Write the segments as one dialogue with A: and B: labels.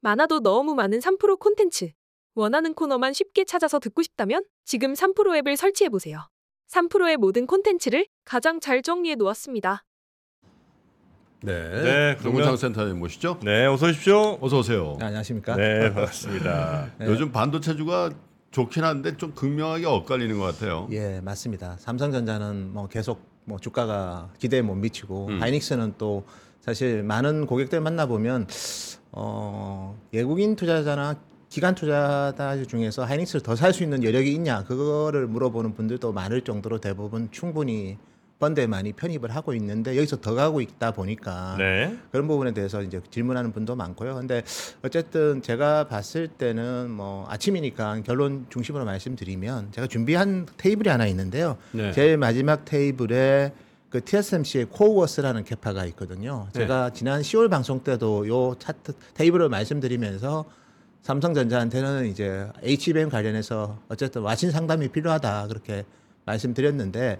A: 많아도 너무 많은 3프로 콘텐츠. 원하는 코너만 쉽게 찾아서 듣고 싶다면 지금 3프로 앱을 설치해 보세요. 3프로의 모든 콘텐츠를 가장 잘 정리해 놓았습니다.
B: 네.
C: 네, 그러면-
B: 정문상 센터님 모시죠?
C: 네, 어서 오십시오.
B: 어서 오세요.
D: 네, 안녕하십니까?
C: 네, 반갑습니다.
B: 요즘 반도체주가 좋긴 한데 좀 극명하게 엇갈리는 것 같아요.
D: 예, 맞습니다. 삼성전자는 뭐 계속 뭐 주가가 기대에 못 미치고
B: 음.
D: 하이닉스는 또 사실 많은 고객들 만나 보면 어, 외국인 투자자나 기관 투자자 중에서 하이닉스를 더 살 수 있는 여력이 있냐 그거를 물어보는 분들도 많을 정도로 대부분 충분히 펀드에 많이 편입을 하고 있는데 여기서 더 가고 있다 보니까
C: 네.
D: 그런 부분에 대해서 이제 질문하는 분도 많고요. 근데 어쨌든 제가 봤을 때는 뭐 아침이니까 결론 중심으로 말씀드리면 제가 준비한 테이블이 하나 있는데요.
B: 네.
D: 제일 마지막 테이블에 그 TSMC의 코어워스라는 캐파가 있거든요.
B: 네.
D: 제가 지난 10월 방송 때도 요 차트 테이블을 말씀드리면서 삼성전자한테는 이제 HBM 관련해서 어쨌든 와신 상담이 필요하다 그렇게 말씀드렸는데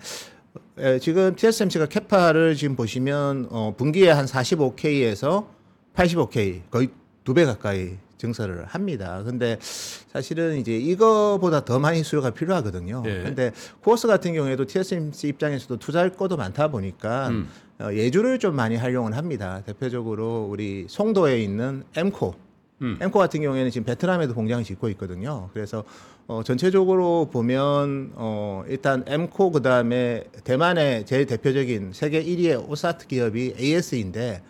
D: 에, 지금 TSMC가 캐파를 지금 보시면 어, 분기에 한 45K에서 85K 거의 두 배 가까이 증설을 합니다. 근데 사실은 이제 이거보다 더 많이 수요가 필요하거든요.
B: 예.
D: 근데 CoWoS 같은 경우에도 TSMC 입장에서도 투자할 것도 많다 보니까
B: 음.
D: 어, 외주를 좀 많이 활용을 합니다. 대표적으로 우리 송도에 있는 엠코
B: 음.
D: 엠코 같은 경우에는 지금 베트남에도 공장을 짓고 있거든요. 그래서 어, 전체적으로 보면 어, 일단 엠코 그 다음에 대만의 제일 대표적인 세계 1위의 OSAT 기업이 ASE인데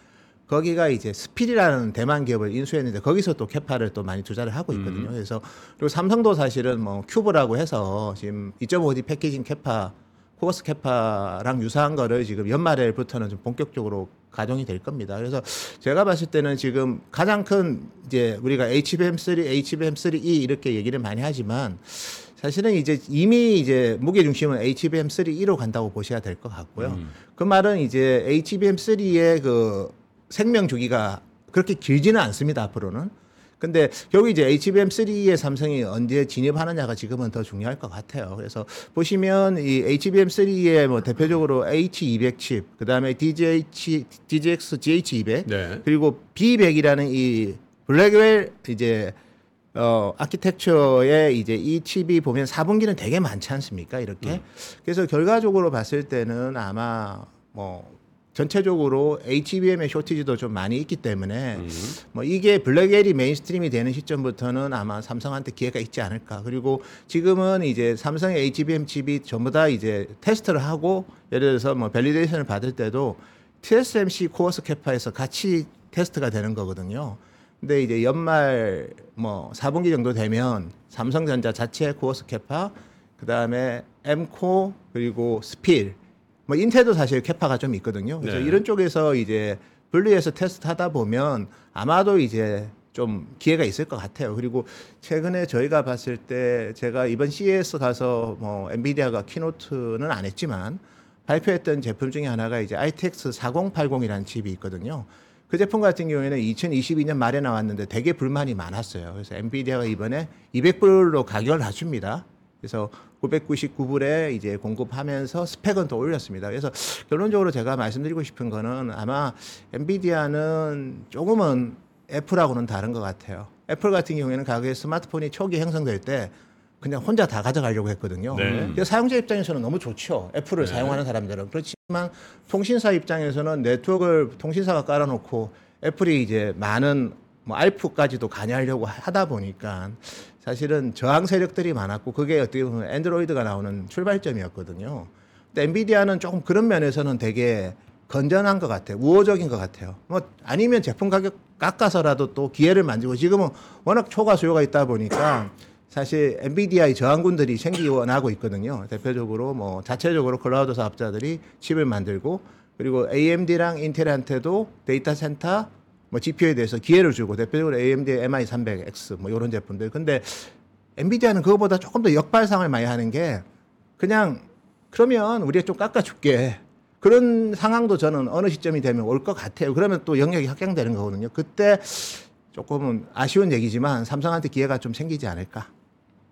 D: 거기가 이제 SPIL이라는 대만 기업을 인수했는데 거기서 또 capa를 또 많이 투자를 하고 있거든요. 그래서 그리고 삼성도 사실은 뭐 Cube라고 해서 지금 2.5D packaging capa CoWoS capa랑 유사한 거를 지금 연말에부터는 좀 본격적으로 가동이 될 겁니다. 그래서 제가 봤을 때는 지금 가장 큰 이제 우리가 HBM3, HBM3E 이렇게 얘기를 많이 하지만 사실은 이제 이미 이제 무게 중심은 HBM3E로 간다고 보셔야 될 것 같고요.
B: 음.
D: 그 말은 이제 HBM3의 그 생명 주기가 그렇게 길지는 않습니다 앞으로는. 근데 여기 이제 HBM3에 삼성이 언제 진입하느냐가 지금은 더 중요할 것 같아요. 그래서 보시면 이 HBM3에 뭐 대표적으로 H200 칩, 그 다음에 DGH, DGX GH200,
B: 네.
D: 그리고 B100이라는 이 블랙웰 이제 어 아키텍처의 이제 이 칩이 보면 4분기는 되게 많지 않습니까? 이렇게. 그래서 결과적으로 봤을 때는 아마 뭐 전체적으로 HBM의 shortage도 좀 많이 있기 때문에
B: 음.
D: 뭐 이게 블랙웰이 mainstream이 되는 시점부터는 아마 삼성한테 기회가 있지 않을까. 그리고 지금은 이제 삼성의 HBM 칩이 전부 다 이제 테스트를 하고 예를 들어서 뭐 validation을 받을 때도 TSMC CoWoS capa에서 같이 테스트가 되는 거거든요. 근데 이제 연말 뭐 4분기 정도 되면 삼성전자 자체 CoWoS capa, 그 다음에 앰코 그리고 SPIL, 뭐 인텔도 사실 capa가 좀 있거든요. 그래서
B: 네.
D: 이런 쪽에서 이제 분리해서 테스트하다 보면 아마도 이제 좀 기회가 있을 것 같아요. 그리고 최근에 저희가 봤을 때 제가 이번 CES 가서 뭐 엔비디아가 keynote는 안 했지만 발표했던 제품 중에 하나가 이제 RTX 4080이라는 칩이 있거든요. 그 제품 같은 경우에는 2022년 말에 나왔는데 되게 불만이 많았어요. 그래서 엔비디아가 이번에 200불로 가격을 낮춥니다. 그래서 999불에 이제 공급하면서 스펙은 더 올렸습니다. 그래서 결론적으로 제가 말씀드리고 싶은 거는 아마 엔비디아는 조금은 애플하고는 다른 것 같아요. 애플 같은 경우에는 가격에 스마트폰이 초기 형성될 때 그냥 혼자 다 가져가려고 했거든요.
C: 네.
D: 사용자 입장에서는 너무 좋죠. 애플을
B: 네.
D: 사용하는 사람들은 그렇지만 통신사 입장에서는 네트워크를 통신사가 깔아놓고 애플이 이제 많은 뭐 ARPU까지도 관여하려고 하다 보니까 사실은 저항 세력들이 많았고 그게 어떻게 보면 앤드로이드가 나오는 출발점이었거든요. 근데 엔비디아는 조금 그런 면에서는 되게 건전한 것 같아요. 우호적인 것 같아요. 뭐 아니면 제품 가격 깎아서라도 또 기회를 만들고 지금은 워낙 초과 수요가 있다 보니까 사실 엔비디아의 저항군들이 생기고 원하고 있거든요. 대표적으로 뭐 자체적으로 클라우드 사업자들이 칩을 만들고 그리고 AMD랑 인텔한테도 데이터 센터 뭐 GPU에 대해서 기회를 주고 대표적으로 AMD의 MI300X 뭐 이런 제품들. 근데 엔비디아는 그거보다 조금 더 역발상을 많이 하는 게 그냥 그러면 우리가 좀 깎아줄게. 그런 상황도 저는 어느 시점이 되면 올 것 같아요. 그러면 또 영역이 확장되는 거거든요. 그때 조금은 아쉬운 얘기지만 삼성한테 기회가 좀 생기지 않을까.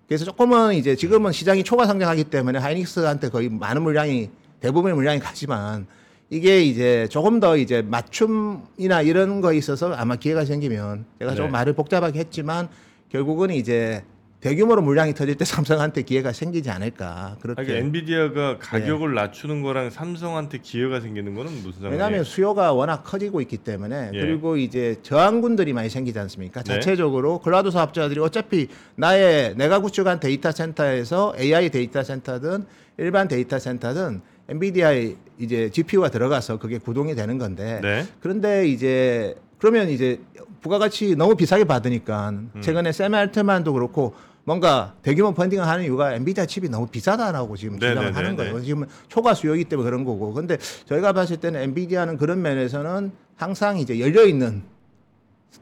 D: 그래서 조금은 이제 지금은 시장이 초과 성장하기 때문에 하이닉스한테 거의 많은 물량이 대부분의 물량이 가지만 이게 이제 조금 더 이제 맞춤이나 이런 거 있어서 아마 기회가 생기면 제가 좀
C: 네.
D: 말을 복잡하게 했지만 결국은 이제 대규모로 물량이 터질 때 삼성한테 기회가 생기지 않을까 그렇게
C: 아니, 엔비디아가 가격을 낮추는 거랑 삼성한테 기회가 생기는 거는 무슨 상관이에요?
D: 왜냐하면 수요가 워낙 커지고 있기 때문에
C: 예.
D: 그리고 이제 저항군들이 많이 생기지 않습니까?
C: 네.
D: 자체적으로 클라우드 사업자들이 어차피 나의 내가 구축한 데이터 센터에서 AI 데이터 센터든 일반 데이터 센터든 엔비디아의 이제 GPU가 들어가서 그게 구동이 되는 건데
C: 네.
D: 그런데 이제 그러면 이제 부가가치 너무 비싸게 받으니까
C: 음.
D: 최근에 샘 알트만도 그렇고 뭔가 대규모 펀딩을 하는 이유가 엔비디아 칩이 너무 비싸다라고 지금
C: 네,
D: 주장을
C: 네,
D: 하는
C: 네,
D: 거예요.
C: 네.
D: 지금 초과 수요이기 때문에 그런 거고. 근데 저희가 봤을 때는 엔비디아는 그런 면에서는 항상 이제 열려 있는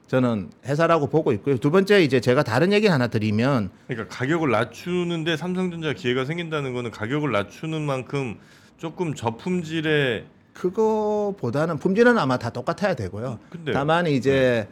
D: 저는 회사라고 보고 있고요. 두 번째 이제 제가 다른 얘기 하나 드리면
C: 그러니까 가격을 낮추는데 삼성전자 기회가 생긴다는 거는 가격을 낮추는 만큼 조금 저품질의
D: 그거보다는 품질은 아마 다 똑같아야 되고요.
C: 근데
D: 다만 이제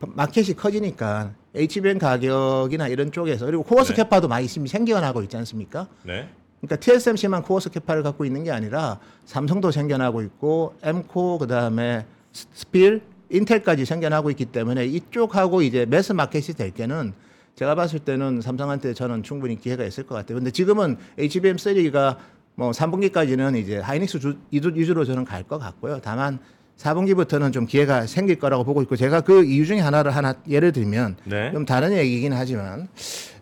D: 마켓이 커지니까 HBM 가격이나 이런 쪽에서 그리고 CoWoS
C: 네.
D: capa도 많이 지금 생겨나고 있지 않습니까?
C: 네.
D: 그러니까 TSMC만 CoWoS capa를 갖고 있는 게 아니라 삼성도 생겨나고 있고 앰코 그다음에 스- SPIL, 인텔까지 생겨나고 있기 때문에 이쪽하고 이제 mass market이 될 때는 제가 봤을 때는 삼성한테 저는 충분히 기회가 있을 것 같아요. 근데 지금은 HBM3가 뭐 3분기까지는 이제 하이닉스 주, 이주- 위주로 저는 갈 것 같고요. 다만 4분기부터는 좀 기회가 생길 거라고 보고 있고 제가 그 이유 중에 하나를 하나 예를 들면
C: 네.
D: 좀 다른 얘기긴 하지만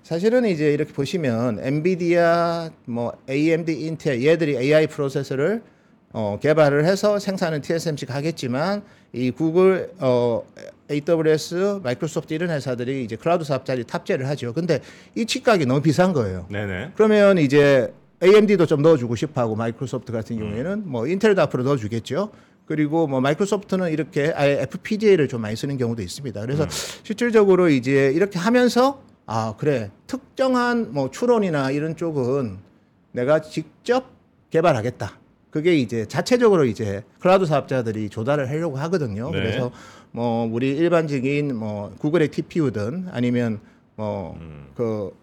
D: 사실은 이제 이렇게 보시면 엔비디아, 뭐 AMD, 인텔 얘들이 AI 프로세서를 어, 개발을 해서 생산은 TSMC가 하겠지만 이 구글, 어, AWS, 마이크로소프트 이런 회사들이 이제 클라우드 사업자리 탑재를 하죠. 근데 이칩 가격이 너무 비싼 거예요.
C: 네네.
D: 그러면 이제 AMD도 좀 넣어주고 싶어하고 마이크로소프트 같은 경우에는 뭐 인텔도 앞으로 넣어주겠죠. 그리고 뭐 마이크로소프트는 이렇게 아예 FPGA를 좀 많이 쓰는 경우도 있습니다. 그래서 실질적으로 이제 이렇게 하면서 아 그래 특정한 뭐 추론이나 이런 쪽은 내가 직접 개발하겠다. 그게 이제 자체적으로 이제 클라우드 사업자들이 조달을 하려고 하거든요.
C: 네.
D: 그래서 뭐 우리 일반적인 뭐 구글의 TPU든 아니면 뭐그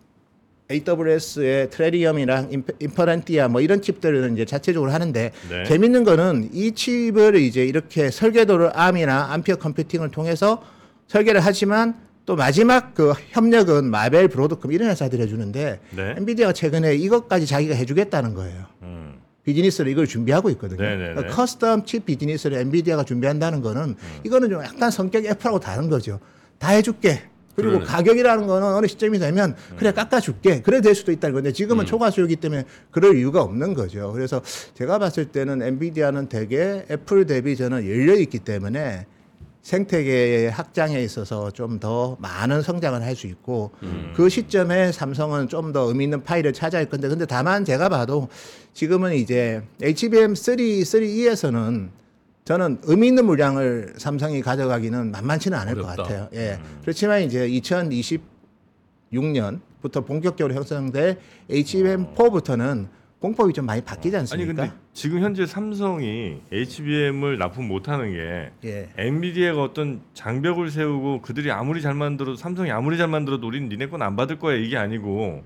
D: AWS의 Trainium이랑 Inferentia 뭐 이런 칩들은 이제 자체적으로 하는데
C: 네.
D: 재밌는 거는 이 칩을 이제 이렇게 설계도를 암이나 암피어 컴퓨팅을 통해서 설계를 하지만 또 마지막 그 협력은 마벨 브로드컴 이런 회사들이 해주는데
C: 네.
D: 엔비디아가 최근에 이것까지 자기가 해주겠다는 거예요.
C: 음.
D: 비즈니스를 이걸 준비하고 있거든요.
C: 네네네.
D: 그러니까 custom 칩 비즈니스를 엔비디아가 준비한다는 거는
C: 음.
D: 이거는 좀 약간 성격이 애플하고 다른 거죠. 다 해줄게. 그리고
C: 그러네. 음.
D: 가격이라는 거는 어느 시점이 되면 그래 깎아줄게. 그래 될 수도 있다는 건데 지금은 초과 수요기 때문에 그럴 이유가 없는 거죠. 그래서 제가 봤을 때는 엔비디아는 되게 애플 대비 저는 열려 있기 때문에 생태계의 확장에 있어서 좀 더 많은 성장을 할 수 있고 그 시점에 삼성은 좀 더 의미 있는 파이를 찾아야 할 건데 근데 다만 제가 봐도 지금은 이제 HBM3 3E에서는 저는 의미 있는 물량을 삼성이 가져가기는 만만치는 않을 것
E: 어렵다.
D: 같아요. 예. 그렇지만 이제 2026년부터 본격적으로 형성될 HBM4부터는 공법이 좀 많이 바뀌지
C: 아니
D: 않습니까?
C: 근데 지금 현재 삼성이 HBM을 납품 못하는 게
D: 예.
C: 엔비디아가 어떤 장벽을 세우고 그들이 아무리 잘 만들어도 삼성이 아무리 잘 만들어도 우리는 니네 건 안 받을 거야 이게 아니고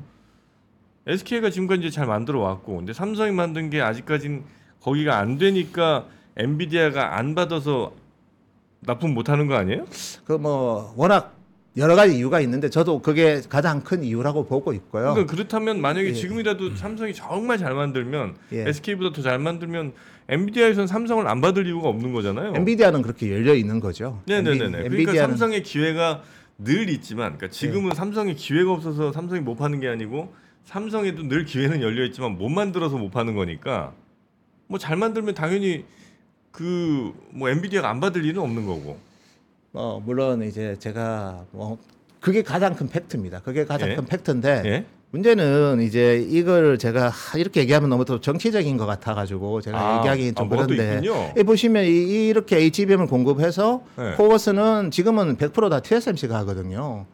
C: SK가 지금까지 잘 만들어 왔고 근데 삼성이 만든 게 아직까진 거기가 안 되니까 엔비디아가 안 받아서 납품 못 하는 거 아니에요?
D: 그 뭐 워낙 여러 가지 이유가 있는데 저도 그게 가장 큰 이유라고 보고 있고요.
C: 그러니까 그렇다면 만약에
D: 예.
C: 지금이라도 삼성이 정말 잘 만들면
D: 예.
C: SK보다 더 잘 만들면 엔비디아에선 삼성을 안 받을 이유가 없는 거잖아요.
D: 엔비디아는 그렇게 열려 있는 거죠.
C: 네네네.
D: 엔비-
C: 그러니까
D: 엔비디아는
C: 삼성의 기회가 늘 있지만, 그러니까 지금은
D: 예.
C: 삼성의 기회가 없어서 삼성이 못 파는 게 아니고 삼성에도 늘 기회는 열려 있지만 못 만들어서 못 파는 거니까 뭐 잘 만들면 당연히 그 뭐 엔비디아가 안 받을 일은 없는 거고.
D: 뭐 물론 이제 제가 뭐 그게 가장 큰 팩트입니다. 그게 가장
C: 예.
D: 큰 팩트인데
C: 예?
D: 문제는 이제 이걸 제가 하- 이렇게 얘기하면 너무 또 정치적인 것 같아가지고 제가
C: 아,
D: 얘기하기 좀
C: 아,
D: 그런데. 이 보시면 이, 이렇게 HBM을 공급해서
C: 네.
D: 코어스는 지금은 100%다 TSMC가 하거든요.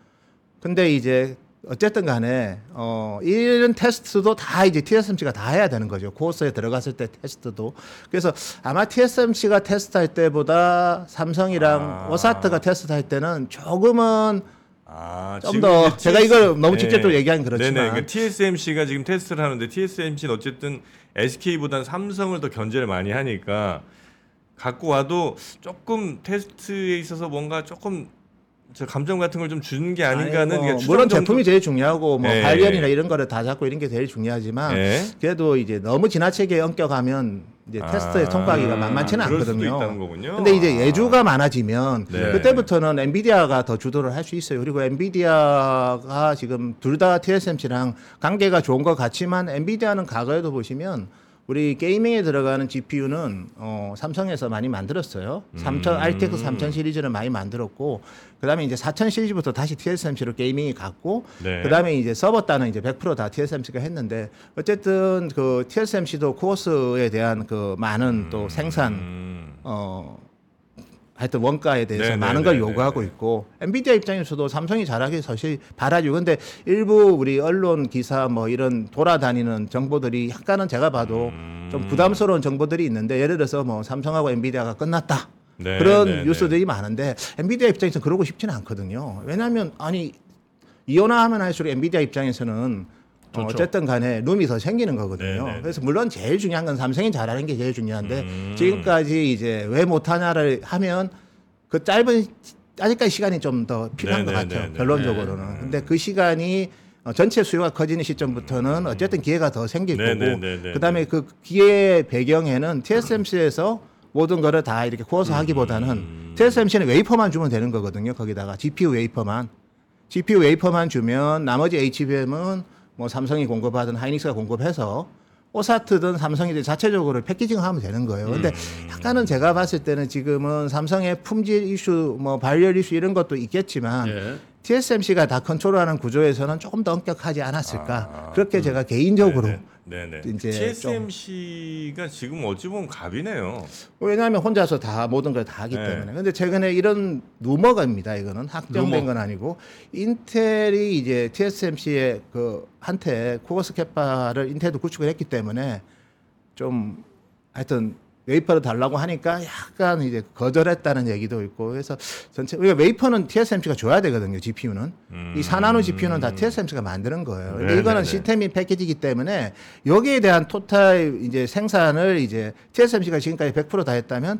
D: 근데 이제 어쨌든 간에 어 이런 테스트도 다 이제 TSMC가 다 해야 되는 거죠. 코어스에 들어갔을 때 테스트도. 그래서 아마 TSMC가 테스트할 때보다 삼성이랑
C: 아.
D: 오사트가 테스트할 때는 조금은
C: 아,
D: 좀
C: 지금
D: 더
C: 이제
D: 제가 이걸 너무
C: 네.
D: 직접적으로 얘기하긴 그렇지만
C: 네네. 그러니까 TSMC가 지금 테스트를 하는데 TSMC는 어쨌든 SK보다는 삼성을 더 견제를 많이 하니까 갖고 와도 조금 테스트에 있어서 뭔가 조금 저 감점 같은 걸 좀 주는 게 아닌가는
D: 아니, 뭐, 물론 제품이 제일 중요하고 뭐
C: 예,
D: 발열이나
C: 예.
D: 이런 거를 다 잡고 이런 게 제일 중요하지만
C: 예.
D: 그래도 이제 너무 지나치게 엉겨가면 이제 테스트에
C: 아,
D: 통과하기가 만만치는 않거든요. 근데 이제
C: 아.
D: 예주가 많아지면
C: 네.
D: 그때부터는 엔비디아가 더 주도를 할 수 있어요. 그리고 엔비디아가 지금 둘 다 TSMC랑 관계가 좋은 것 같지만 엔비디아는 과거에도 보시면 우리 게이밍에 들어가는 GPU는 어, 삼성에서 많이 만들었어요. 3000
C: 음.
D: RTX 3000 시리즈는 많이 만들었고 그다음에 이제 4000 시리즈부터 다시 TSMC로 게이밍이 갔고
C: 네.
D: 그다음에 이제 서버 따는 이제 100%다 TSMC가 했는데 어쨌든 그 TSMC도 코어스에 대한 그 많은 또 생산
C: 음.
D: 어 하여튼 원가에 대해서
C: 네,
D: 많은
C: 네,
D: 걸
C: 네,
D: 요구하고
C: 네.
D: 있고 엔비디아 입장에서도 삼성이 잘하기 사실 바라죠. 근데 일부 우리 언론 기사 뭐 이런 돌아다니는 정보들이 약간은 제가 봐도
C: 음.
D: 좀 부담스러운 정보들이 있는데 예를 들어서 뭐 삼성하고 엔비디아가 끝났다.
C: 네,
D: 그런
C: 네, 네.
D: 뉴스들이 많은데 엔비디아 입장에서 그러고 싶지는 않거든요. 왜냐하면 아니 이온화하면 할수록 엔비디아 입장에서는 어,
C: 좋죠.
D: 어쨌든 간에 룸이 더 생기는 거거든요.
C: 네, 네,
D: 그래서 물론 제일 중요한 건 삼성이 잘하는 게 제일 중요한데
C: 음.
D: 지금까지 이제 왜 못하냐를 하면 그 짧은 아직까지 시간이 좀 더 필요한
C: 네,
D: 것
C: 네,
D: 같아요.
C: 네, 네.
D: 결론적으로는. 근데 그 시간이 어, 전체 수요가 커지는 시점부터는 어쨌든 기회가 더 생길
C: 네,
D: 거고 그다음에 그 기회의 배경에는 TSMC에서 모든 거를 다 이렇게 구워서 하기보다는
C: 음.
D: TSMC는 웨이퍼만 주면 되는 거거든요. 거기다가 GPU 웨이퍼만. GPU 웨이퍼만 주면 나머지 HBM은 뭐 삼성이 공급하든 하이닉스가 공급해서 OSAT든 삼성이든 자체적으로 packaging하면 되는 거예요. 근데 약간은 제가 봤을 때는 지금은 삼성의 품질 이슈, 뭐 발열 이슈 이런 것도 있겠지만
B: 예.
D: TSMC가 다 컨트롤하는 구조에서는 조금 더 엄격하지 않았을까.
C: 아,
D: 그렇게 제가 개인적으로
C: 네, 네.
D: 이제
C: TSMC가 지금 어찌 보면 갑이네요.
D: 왜냐하면 혼자서 다 모든 걸 다 하기
C: 네.
D: 때문에. 근데 최근에 이런 루머가입니다. 이거는 확정된
B: 루머.
D: 건 아니고 인텔이 이제 TSMC의 그 한테 CoWoS capa를 인텔도 구축을 했기 때문에 좀 하여튼 웨이퍼를 달라고 하니까 약간 이제 거절했다는 얘기도 있고 그래서 전체 우리가 웨이퍼는 TSMC가 줘야 되거든요. GPU는 이 4나노 GPU는 다 TSMC가 만드는 거예요. 근데
C: 음. 네,
D: 이거는
C: 네, 네.
D: 시스템이 패키지이기 때문에 여기에 대한 토탈 이제 생산을 이제 TSMC가 지금까지 100%다 했다면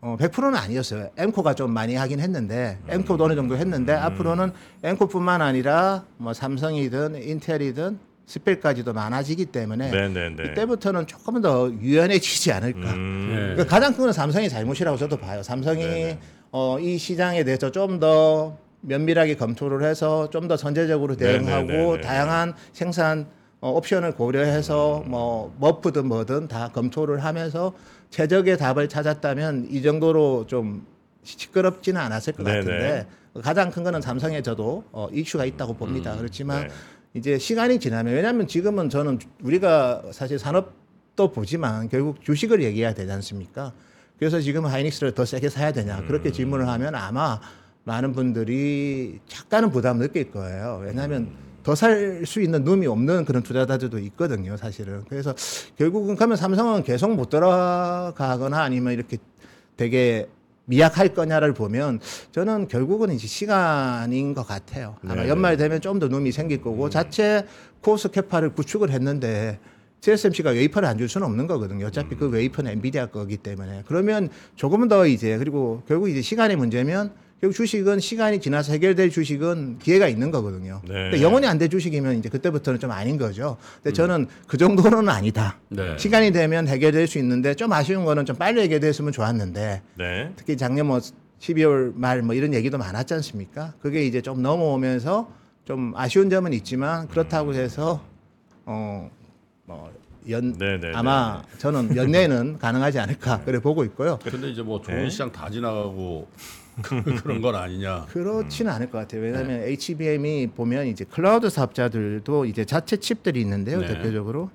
D: 어, 100%는 아니었어요. 엠코가 좀 많이 하긴 했는데
C: 음.
D: 엠코도 어느 정도 했는데 앞으로는 엠코뿐만 아니라 뭐 삼성이든 인텔이든 스펠까지도 많아지기 때문에
C: 네, 네, 네.
D: 이때부터는 조금 더 유연해지지 않을까.
C: 음.
B: 네.
D: 그러니까 가장 큰 건 삼성의 잘못이라고 저도 봐요. 삼성이
C: 네네.
D: 어, 이 시장에 대해서 좀 더 면밀하게 검토를 해서 좀 더 선제적으로 대응하고
C: 네네네네.
D: 다양한 생산 어, 옵션을 고려해서 뭐 머프든 뭐든 다 검토를 하면서 최적의 답을 찾았다면 이 정도로 좀 시끄럽지는 않았을 것
C: 네네.
D: 같은데 가장 큰 거는 삼성에 저도 어, 이슈가 있다고 봅니다. 그렇지만
C: 네.
D: 이제 시간이 지나면 왜냐하면 지금은 저는 우리가 사실 산업도 보지만 결국 주식을 얘기해야 되지 않습니까? 그래서 지금 하이닉스를 더 세게 사야 되냐 그렇게 질문을 하면 아마 많은 분들이 약간은 부담 느낄 거예요. 왜냐하면 더 살 수 있는 룸이 없는 그런 투자자들도 있거든요, 사실은. 그래서 결국은 가면 삼성은 계속 못 돌아가거나 아니면 이렇게 되게 미약할 거냐를 보면 저는 결국은 이제 시간인 것 같아요. 아마
C: 네네.
D: 연말 되면 좀더 룸이 생길 거고 자체 코스 캐파를 구축을 했는데 TSMC가 웨이퍼를 안 줄 수는 없는 거거든요. 어차피 그 웨이퍼는 엔비디아 거기 때문에 그러면 조금은 더 이제 그리고 결국 이제 시간의 문제면 결국 주식은 시간이 지나서 해결될 주식은 기회가 있는 거거든요.
C: 네.
D: 근데 영원히 안 될 주식이면 이제 그때부터는 좀 아닌 거죠. 근데 저는 그 정도는 아니다.
B: 네.
D: 시간이 되면 해결될 수 있는데 좀 아쉬운 거는 좀 빨리 해결됐으면 좋았는데
C: 네.
D: 특히 작년 뭐 12월 말 뭐 이런 얘기도 많았지 않습니까? 그게 이제 좀 넘어오면서 좀 아쉬운 점은 있지만 그렇다고 해서 어뭐 연
C: 네, 네,
D: 아마 저는 연내는 가능하지 않을까 그래 보고 있고요.
B: 근데 이제 뭐 좋은
C: 네.
B: 시장 다 지나가고 그런 건 아니냐.
D: 그렇지는 않을 것 같아요. 왜냐하면 HBM이 보면 이제 클라우드 사업자들도 이제 자체 칩들이 있는데요.
B: 네.
D: 대표적으로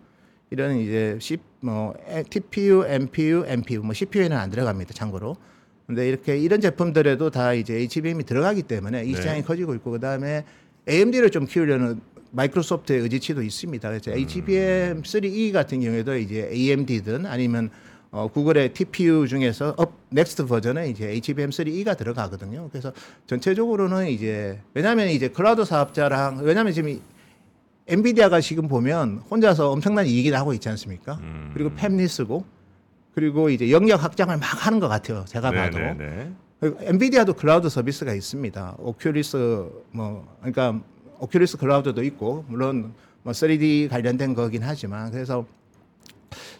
D: 이런 이제 C, 뭐 에- TPU, MPU, MPU, 뭐 CPU에는 안 들어갑니다. 참고로. 근데 이렇게 이런 제품들에도 다 이제 HBM이 들어가기 때문에 이
C: 네.
D: 시장이 커지고 있고 그다음에 AMD를 좀 키우려는 마이크로소프트의 의지치도 있습니다. 그래서 HBM 3E 같은 경우에도 이제 AMD든 아니면 어, 구글의 TPU 중에서 up next 버전에 이제 HBM3E가 들어가거든요. 그래서 전체적으로는 이제 왜냐하면 이제 클라우드 사업자랑 왜냐하면 지금 이 엔비디아가 지금 보면 혼자서 엄청난 이익이 나고 있지 않습니까?
C: 음.
D: 그리고 fabless고 그리고 이제 영역 확장을 막 하는 것 같아요. 제가 봐도.
C: 네네네.
D: 그리고 엔비디아도 클라우드 서비스가 있습니다. 오큘리스 뭐 그러니까 오큘리스 클라우드도 있고 물론 뭐 3D 관련된 거긴 하지만 그래서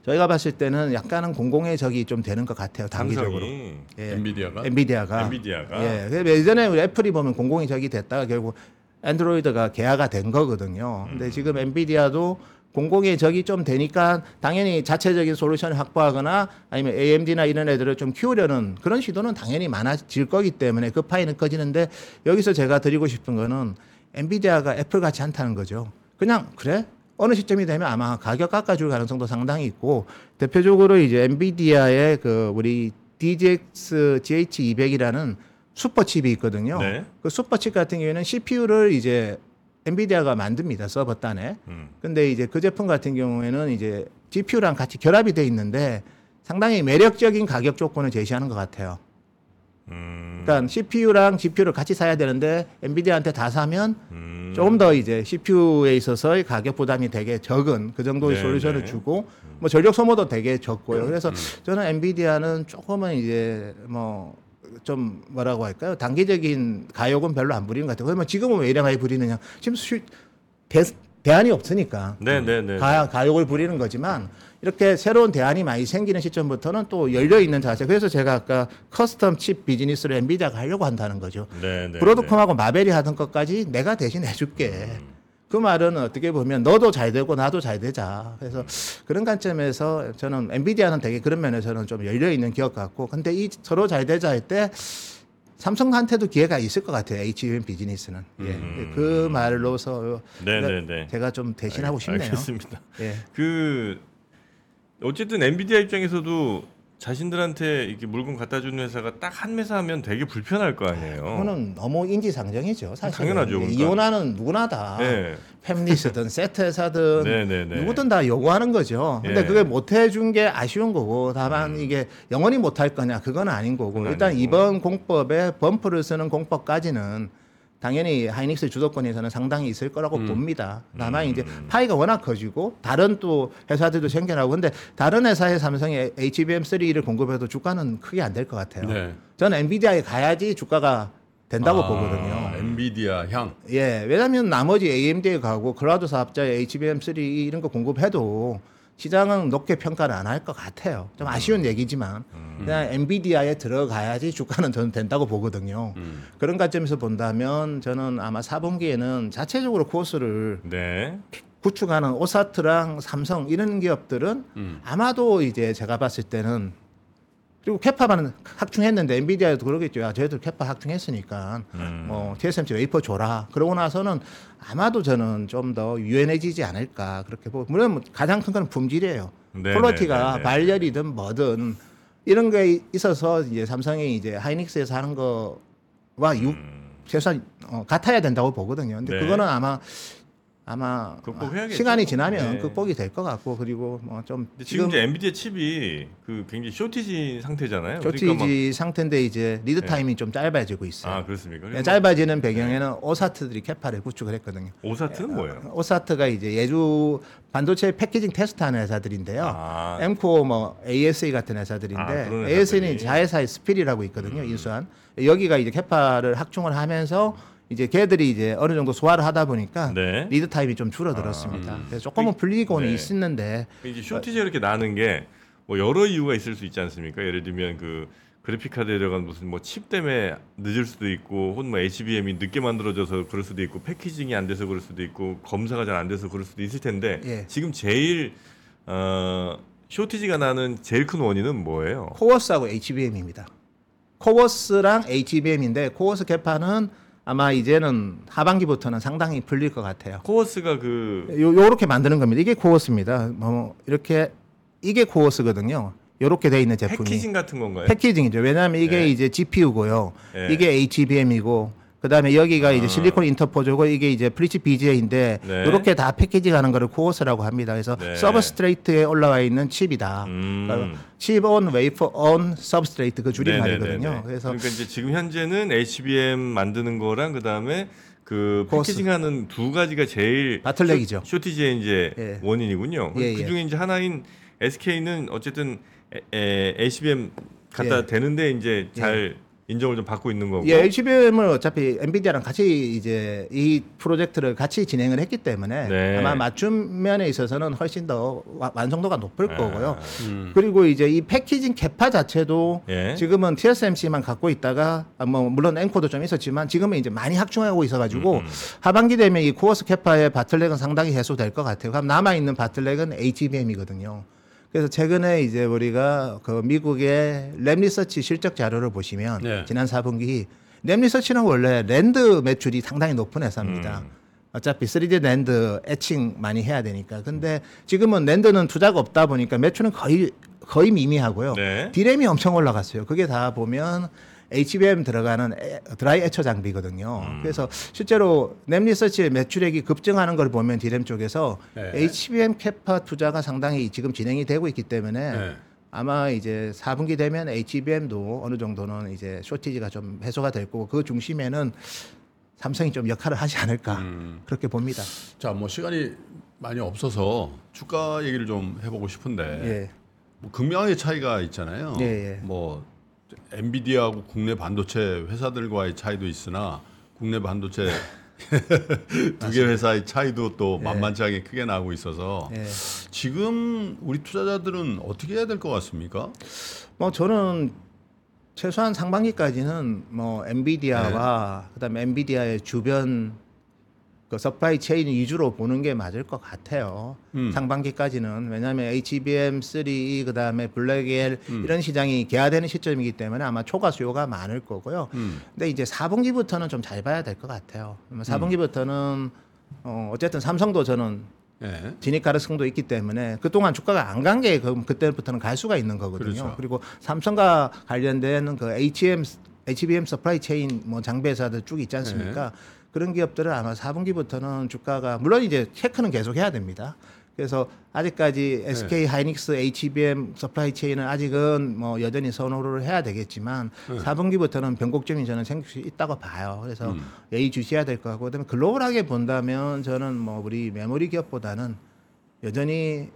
D: 저희가 봤을 때는 약간은 공공의 적이 좀 되는 것 같아요. 단기적으로.
C: 삼성이
D: 예.
B: 엔비디아가
D: 엔비디아가
C: 엔비디아가
D: 예. 그래서 예전에 우리 애플이 보면 공공의 적이 됐다가 결국 안드로이드가 개화가 된 거거든요.
C: 음.
D: 근데 지금 엔비디아도 공공의 적이 좀 되니까 당연히 자체적인 솔루션을 확보하거나 아니면 AMD나 이런 애들을 좀 키우려는 그런 시도는 당연히 많아질 거기 때문에 그 파이는 커지는데 여기서 제가 드리고 싶은 거는 엔비디아가 애플 같지 않다는 거죠. 그냥 그래? 어느 시점이 되면 아마 가격 깎아줄 가능성도 상당히 있고 대표적으로 이제 엔비디아의 그 우리 DGX GH200이라는 슈퍼칩이 있거든요.
C: 네.
D: 그 슈퍼칩 같은 경우에는 CPU를 이제 엔비디아가 만듭니다 서버 단에.
C: 음.
D: 근데 이제 그 제품 같은 경우에는 이제 GPU랑 같이 결합이 돼 있는데 상당히 매력적인 가격 조건을 제시하는 것 같아요.
C: 음.
D: 그러니까 CPU랑 GPU를 같이 사야 되는데 엔비디아한테 다 사면
C: 음.
D: 조금 더 이제 CPU에 있어서의 가격 부담이 되게 적은 그 정도의
C: 네,
D: 솔루션을
C: 네.
D: 주고 뭐 전력 소모도 되게 적고요. 그래서 저는 엔비디아는 조금은 이제 뭐 좀 뭐라고 할까요? 단기적인 과욕은 별로 안 부리는 것 같아요. 그러면 지금은 왜 이래 많이 부리느냐? 지금 수, 대, 대안이 없으니까
C: 네네네.
D: 가, 과욕을 부리는 거지만 이렇게 새로운 대안이 많이 생기는 시점부터는 또 열려 있는 자세. 그래서 제가 아까 custom 칩 비즈니스를 엔비디아가 하려고 한다는 거죠.
C: 네 네.
D: 브로드컴하고 마벨이 하던 것까지 내가 대신 해줄게. 그 말은 어떻게 보면 너도 잘 되고 나도 잘 되자. 그래서 그런 관점에서 저는 엔비디아는 되게 그런 면에서는 좀 열려 있는 기업 같고, 근데 이 서로 잘 되자 할 때 삼성한테도 기회가 있을 것 같아요. HBM 비즈니스는. 예.
C: 음.
D: 그 말로서
C: 네네네.
D: 제가 좀 대신하고 싶네요.
C: 알겠습니다.
D: 예.
C: 그 어쨌든 엔비디아 입장에서도 자신들한테 이렇게 물건 갖다 주는 회사가 딱 한 회사 하면 되게 불편할 거 아니에요.
D: 그거는 너무 인지상정이죠. 사실
C: 당연하죠, 그러니까.
D: 이혼하는 누구나 다
C: 네.
D: 팹리스든 세트 회사든
C: 네네네.
D: 누구든 다 요구하는 거죠. 근데
C: 예.
D: 그게 못 해준 게 아쉬운 거고 다만 이게 영원히 못 할 거냐 그건 아닌 거고
C: 그건
D: 일단
C: 아니고.
D: 이번 공법에 범프를 쓰는 공법까지는 당연히 하이닉스 주도권에서는 상당히 있을 거라고 봅니다. 다만 이제 파이가 워낙 커지고 다른 또 회사들도 생겨나고 근데 다른 회사의 삼성에 HBM3를 공급해도 주가는 크게 안 될 것 같아요.
B: 네.
D: 저는 엔비디아에 가야지 주가가 된다고
B: 아,
D: 보거든요.
B: 엔비디아 향.
D: 예, 왜냐하면 나머지 AMD에 가고 클라우드 사업자에 HBM3 이런 거 공급해도 시장은 높게 평가를 안 할 것 같아요. 좀 아쉬운 얘기지만 그냥 엔비디아에 들어가야지 주가는 저는 된다고 보거든요.
B: 음.
D: 그런 관점에서 본다면 저는 아마 4분기에는 자체적으로 코스를
C: 네.
D: 구축하는 오사트랑 삼성 이런 기업들은
B: 음.
D: 아마도 이제 제가 봤을 때는 그리고 capa만 확충했는데 엔비디아도 그러겠죠. 야, 저희들 capa 확충했으니까
C: 음.
D: 뭐 TSMC 웨이퍼 줘라. 그러고 나서는 아마도 저는 좀 더 유연해지지 않을까 그렇게 보고 물론 뭐 가장 큰 건 품질이에요.
C: 네,
D: quality가
C: 네, 네.
D: 발열이든 뭐든 이런 게 있어서 이제 삼성이 이제 하이닉스에서 하는 거와 유, 최소한 어, 같아야 된다고 보거든요. 근데
C: 음. 네.
D: 그거는 아마 아마. 시간이 지나면
C: 네.
D: 극복이 될 것 같고 그리고 뭐 좀
C: 지금 이제 엔비디아 칩이 그 굉장히 shortage 상태잖아요.
D: shortage
C: 그러니까
D: 상태인데 이제 lead
C: 네.
D: time이 좀 짧아지고
C: 막-
D: 있어요.
C: 아 그렇습니까?
D: 네, 짧아지는 배경에는 OSAT들이 capa를 구축을 했거든요.
C: OSAT는 뭐예요?
D: OSAT가 이제 외주 반도체 packaging 테스트하는 회사들인데요.
C: 아.
D: 엠코 뭐 ASE 같은 회사들인데
C: 아, 회사들이.
D: 자회사의 스필이라고 있거든요.
C: 음.
D: 인수한 여기가 이제 capa를 확충을 하면서 이제 걔들이 이제 어느 정도 소화를 하다 보니까
C: 네.
D: lead time이 좀 줄어들었습니다.
B: 아, 음.
D: 그래서 조금은 풀리고는
C: 네.
D: 있었는데
C: 이제 shortage가 이렇게 나는 게 뭐 여러 이유가 있을 수 있지 않습니까? 예를 들면 그 그래픽 카드에 들어간 무슨 뭐 칩 때문에 늦을 수도 있고 혹은 뭐 HBM이 늦게 만들어져서 그럴 수도 있고 packaging이 안 돼서 그럴 수도 있고 검사가 잘 안 돼서 그럴 수도 있을 텐데
D: 예.
C: 지금 제일 어 shortage가 나는 제일 큰 원인은 뭐예요?
D: CoWoS하고 HBM입니다. CoWoS랑 HBM인데 CoWoS capa는 아마 이제는 하반기부터는 상당히 풀릴 것 같아요.
C: CoWoS가 그
D: 요 요렇게 만드는 겁니다. 이게 CoWoS입니다. 뭐 이렇게 이게 CoWoS거든요. 요렇게 돼 있는 제품이
C: packaging 같은 건가요?
D: packaging이죠. 왜냐하면 이게
C: 네.
D: 이제 GPU고요.
C: 네.
D: 이게 HBM이고 그다음에 여기가 이제
B: 아.
D: silicon interposer고 이게 이제 flip chip BGA인데
C: 네.
D: 이렇게 다 패키지하는 거를 CoWoS라고 합니다. 그래서
C: 네.
D: substrate에 올라와 있는 칩이다.
C: 음.
D: 그러니까 chip on wafer on substrate 그 줄임
C: 네네네네.
D: 말이거든요. 그래서
C: 그러니까 이제 지금 현재는 HBM 만드는 거랑 그다음에 그 CoWoS. packaging하는 두 가지가 제일
D: bottleneck이죠.
C: 쇼- 쇼티지의 이제
D: 예.
C: 원인이군요.
D: 예,
C: 그
D: 예.
C: 중에 이제 하나인 SK는 어쨌든 에, 에, HBM 갖다
D: 예.
C: 대는데 이제 잘 인정을 좀 받고 있는 거고.
D: 예, HBM을 어차피 엔비디아랑 같이 이제 이 프로젝트를 같이 진행을 했기 때문에
C: 네.
D: 아마 맞춤 면에 있어서는 훨씬 더 와- 완성도가 높을
C: 아.
D: 거고요.
B: 음.
D: 그리고 이제 이 packaging capa 자체도
C: 예.
D: 지금은 TSMC만 갖고 있다가 아, 뭐 물론 엠코도 좀 있었지만 지금은 이제 많이 확충하고 있어가지고
C: 음, 음.
D: 하반기 되면 이 CoWoS capa의 bottleneck은 상당히 해소될 것 같아요. 그럼 남아 있는 바틀렉은 HBM이거든요. 그래서 최근에 이제 우리가 그 미국의 램 리서치 실적 자료를 보시면
B: 네.
D: 지난 4분기 램 리서치는 원래 낸드 매출이 상당히 높은 회사입니다.
C: 음.
D: 어차피 3D 낸드 etching 많이 해야 되니까. 근데 지금은 낸드는 투자가 없다 보니까 매출은 거의 거의 미미하고요.
C: 네.
D: 디램이 엄청 올라갔어요. 그게 다 보면 HBM 들어가는 에- dry etcher 장비거든요.
C: 음.
D: 그래서 실제로 램 리서치의 매출액이 급증하는 걸 보면 디램 쪽에서
B: 네.
D: HBM capa 투자가 상당히 지금 진행이 되고 있기 때문에
B: 네.
D: 아마 이제 4분기 되면 HBM도 어느 정도는 이제 쇼티지가 좀 해소가 될 거고 그 중심에는 삼성이 좀 역할을 하지 않을까
B: 음.
D: 그렇게 봅니다.
B: 자, 뭐 시간이 많이 없어서 주가 얘기를 좀 해보고 싶은데
D: 예.
B: 뭐 극명하게 차이가 있잖아요.
D: 예, 예.
B: 뭐 엔비디아하고 국내 반도체 회사들과의 차이도 있으나 국내 반도체 두 개 회사의 차이도 또
D: 예.
B: 만만치 않게 크게 나고 있어서
D: 예.
B: 지금 우리 투자자들은 어떻게 해야 될 것 같습니까?
D: 뭐 저는 최소한 상반기까지는 뭐 엔비디아와 그다음에 엔비디아의 주변 그 supply chain 위주로 보는 게 맞을 것 같아요.
B: 음.
D: 상반기까지는 왜냐하면 HBM3 그 다음에 블랙웰
B: 음.
D: 이런 시장이 개화되는 시점이기 때문에 아마 초과 수요가 많을 거고요.
B: 음.
D: 근데 이제 4분기부터는 좀 잘 봐야 될 것 같아요. 4분기부터는 어 어쨌든 삼성도 저는
B: 예.
D: 진입 가능성도 있기 때문에 그동안 주가가 안 간 게 그때부터는 갈 수가 있는 거거든요.
B: 그렇죠.
D: 그리고 삼성과 관련된 그 HM HBM supply chain 뭐 장비 회사들 쭉 있지 않습니까?
B: 네.
D: 그런 기업들은 아마 4분기부터는 주가가 물론 이제 체크는 계속 해야 됩니다. 그래서 아직까지
B: 네.
D: SK 하이닉스 HBM supply chain은 아직은 뭐 여전히 선호를 해야 되겠지만
B: 네.
D: 4분기부터는 변곡점이 저는 생길 수 있다고 봐요. 그래서
B: 음.
D: 예의 주시해야 될 것 같고 그다음에 글로벌하게 본다면 저는 뭐 우리 메모리 기업보다는 여전히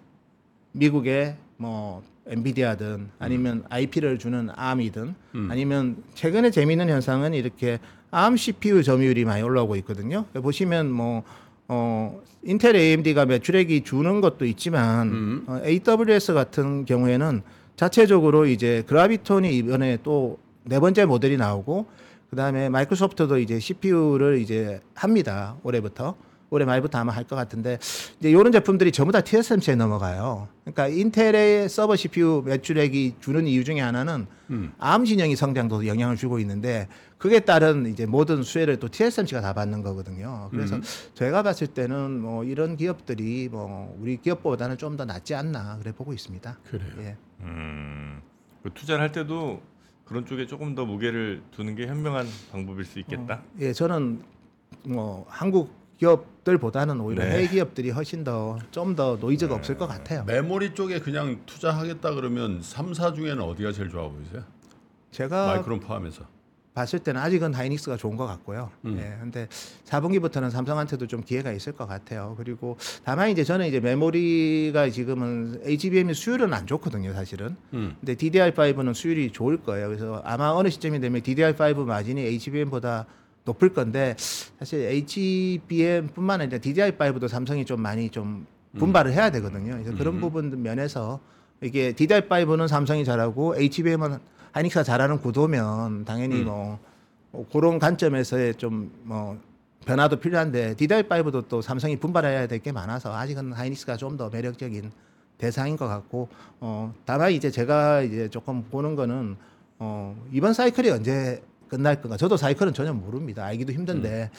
D: 미국의 뭐 엔비디아든 아니면 IP를 주는 ARM이든
B: 음.
D: 아니면 최근에 재미있는 현상은 이렇게 ARM CPU 점유율이 많이 올라오고 있거든요. 보시면 뭐 어, 인텔 AMD가 매출액이 주는 것도 있지만
B: 음.
D: 어, AWS 같은 경우에는 자체적으로 이제 그라비톤이 이번에 또 네 번째 모델이 나오고 그다음에 마이크로소프트도 이제 CPU를 이제 합니다. 올해부터. 올해 말부터 아마 할 것 같은데 이제 이런 제품들이 전부 다 TSMC에 넘어가요. 그러니까 인텔의 서버 CPU 매출액이 주는 이유 중에 하나는
B: 음.
D: ARM 진영이 성장도 영향을 주고 있는데 그게 따른 이제 모든 수혜를 또 TSMC가 다 받는 거거든요. 그래서
B: 음.
D: 제가 봤을 때는 뭐 이런 기업들이 뭐 우리 기업보다는 좀 더 낫지 않나 그래 보고 있습니다.
B: 그래요.
D: 예.
C: 음, 그 투자를 할 때도 그런 쪽에 조금 더 무게를 두는 게 현명한 방법일 수 있겠다.
D: 예, 저는 뭐 한국 기업들보다는 오히려
C: 네.
D: 해외 기업들이 훨씬 더 좀 더 노이즈가 없을 것 같아요.
B: 메모리 쪽에 그냥 투자하겠다 그러면 3사 중에는 어디가 제일 좋아 보이세요?
D: 제가
B: 마이크론 포함해서.
D: 봤을 때는 아직은 하이닉스가 좋은 것 같고요.
B: 음.
D: 예, 근데 4분기부터는 삼성한테도 좀 기회가 있을 것 같아요. 그리고 다만 이제 저는 이제 메모리가 지금은 HBM이 수율은 안 좋거든요, 사실은.
B: 음.
D: 근데 DDR5는 수율이 좋을 거예요. 그래서 아마 어느 시점이 되면 DDR5 마진이 HBM보다 높을 건데 사실 HBM뿐만 아니라 DDR5도 삼성이 좀 많이 좀 분발을 해야 되거든요. 그래서 그런
B: 음.
D: 부분 면에서 이게 DDR5는 삼성이 잘하고 HBM은 하이닉스가 잘하는 구도면 당연히
B: 음.
D: 뭐 어, 그런 관점에서의 좀뭐 변화도 필요한데 DDR5도 또 삼성이 분발해야 될 게 많아서 아직은 하이닉스가 좀 더 매력적인 대상인 것 같고 어 다만 이제 제가 이제 조금 보는 거는 어 이번 사이클이 언제 끝날 건가 저도 사이클은 전혀 모릅니다 알기도 힘든데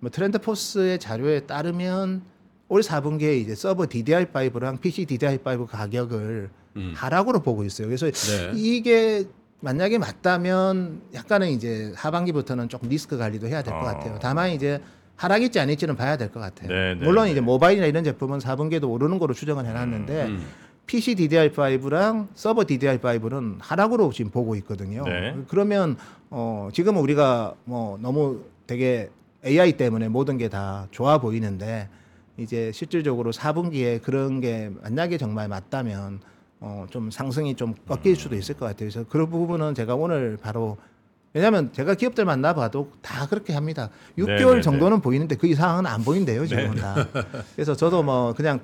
D: 뭐 트렌드 포스의 자료에 따르면 올 4분기에 이제 서버 DDR5랑 PC DDR5 가격을
B: 음.
D: 하락으로 보고 있어요. 그래서
B: 네.
D: 이게 만약에 맞다면 약간은 이제 하반기부터는 조금 리스크 관리도 해야 될것
C: 어.
D: 같아요. 다만 이제 하락일지 아닐지는 봐야 될 것 같아요.
C: 네, 네,
D: 물론
C: 네.
D: 이제 모바일이나 이런 제품은 4분기에도 오르는 거로 추정을 해놨는데
B: 음.
D: PC DDR5랑 서버 DDR5는 하락으로 지금 보고 있거든요.
C: 네.
D: 그러면 어 지금은 우리가 뭐 너무 되게 AI 때문에 모든 게 다 좋아 보이는데 이제 실질적으로 4분기에 그런 게 만약에 정말 맞다면 어 좀 상승이 좀 꺾일 수도 있을 것 같아요. 그래서 그런 부분은 제가 오늘 바로 왜냐하면 제가 기업들 만나봐도 다 그렇게 합니다. 6개월
C: 네, 네, 네.
D: 정도는 보이는데 그 이상은 안 보인대요 지금은 다. 그래서 저도 뭐 그냥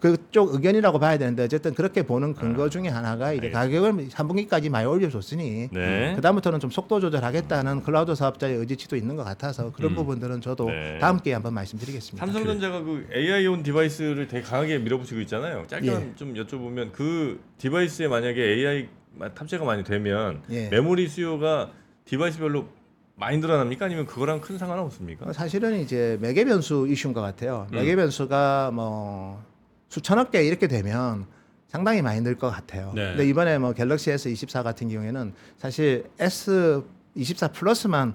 D: 그쪽 의견이라고 봐야 되는데 어쨌든 그렇게 보는 근거 중에 하나가 이제
C: 알겠습니다.
D: 가격을 3분기까지 많이 올려줬으니
C: 네.
D: 그다음부터는 좀 속도 조절하겠다는 클라우드 사업자의 의지도 있는 것 같아서 그런
B: 음.
D: 부분들은 저도
C: 네.
D: 다음 기회에 한번 말씀드리겠습니다.
C: 삼성전자가 그 AI on device를 되게 강하게 밀어붙이고 있잖아요. 짧게만
D: 예.
C: 좀 여쭤보면 그 device에 만약에 AI 탑재가 많이 되면
D: 예.
C: 메모리 수요가 디바이스별로 많이 늘어납니까? 아니면 그거랑 큰 상관 없습니까?
D: 어, 사실은 이제 매개 변수 이슈인 것 같아요.
C: 음.
D: 매개 변수가 뭐 수천억 개 이렇게 되면 상당히 많이 늘 것 같아요.
B: 네.
D: 근데 이번에 뭐 갤럭시 S24 같은 경우에는 사실 S24 플러스만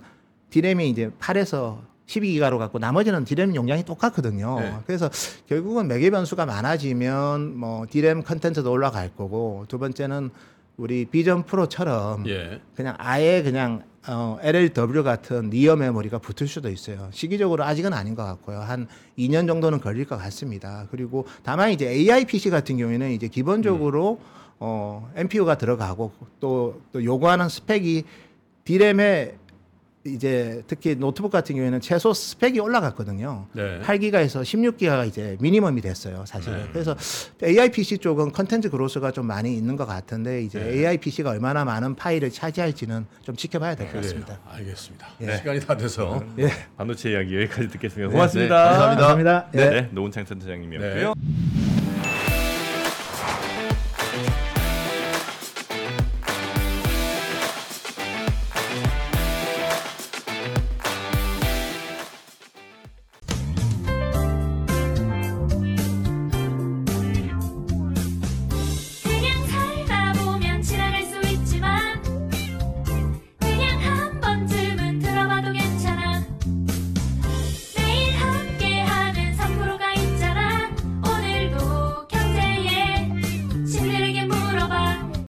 D: 디램이 이제 8에서 12기가로 갖고 나머지는 디램 용량이 똑같거든요.
B: 네.
D: 그래서 결국은 매개 변수가 많아지면 뭐 디램 컨텐츠도 올라갈 거고 두 번째는 우리 비전 프로처럼
B: 예.
D: 그냥 아예 그냥 어, LLW 같은 니어 메모리가 붙을 수도 있어요. 시기적으로 아직은 아닌 것 같고요. 한 2년 정도는 걸릴 것 같습니다. 그리고 다만 이제 AI PC 같은 경우에는 이제 기본적으로 어, NPU가 들어가고 또, 또 요구하는 스펙이 D램에 이제 특히 노트북 같은 경우에는 최소 스펙이 올라갔거든요.
B: 네.
D: 8기가에서 16기가가 이제 미니멈이 됐어요, 사실은.
B: 네.
D: 그래서 AI PC 쪽은 컨텐츠 그로스가 좀 많이 있는 것 같은데 이제
B: 네.
D: AI PC가 얼마나 많은 파일을 차지할지는 좀 지켜봐야 될 것 같습니다.
B: 그래요. 알겠습니다.
D: 예.
B: 시간이 다 돼서
D: 예.
C: 반도체 이야기 여기까지 듣겠습니다.
B: 네,
C: 고맙습니다.
B: 네, 감사합니다.
D: 감사합니다. 예.
C: 네, 노은창 센터장님이었고요.
B: 네.